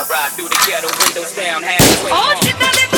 I ride through the ghetto, windows down, halfway. Oh, Original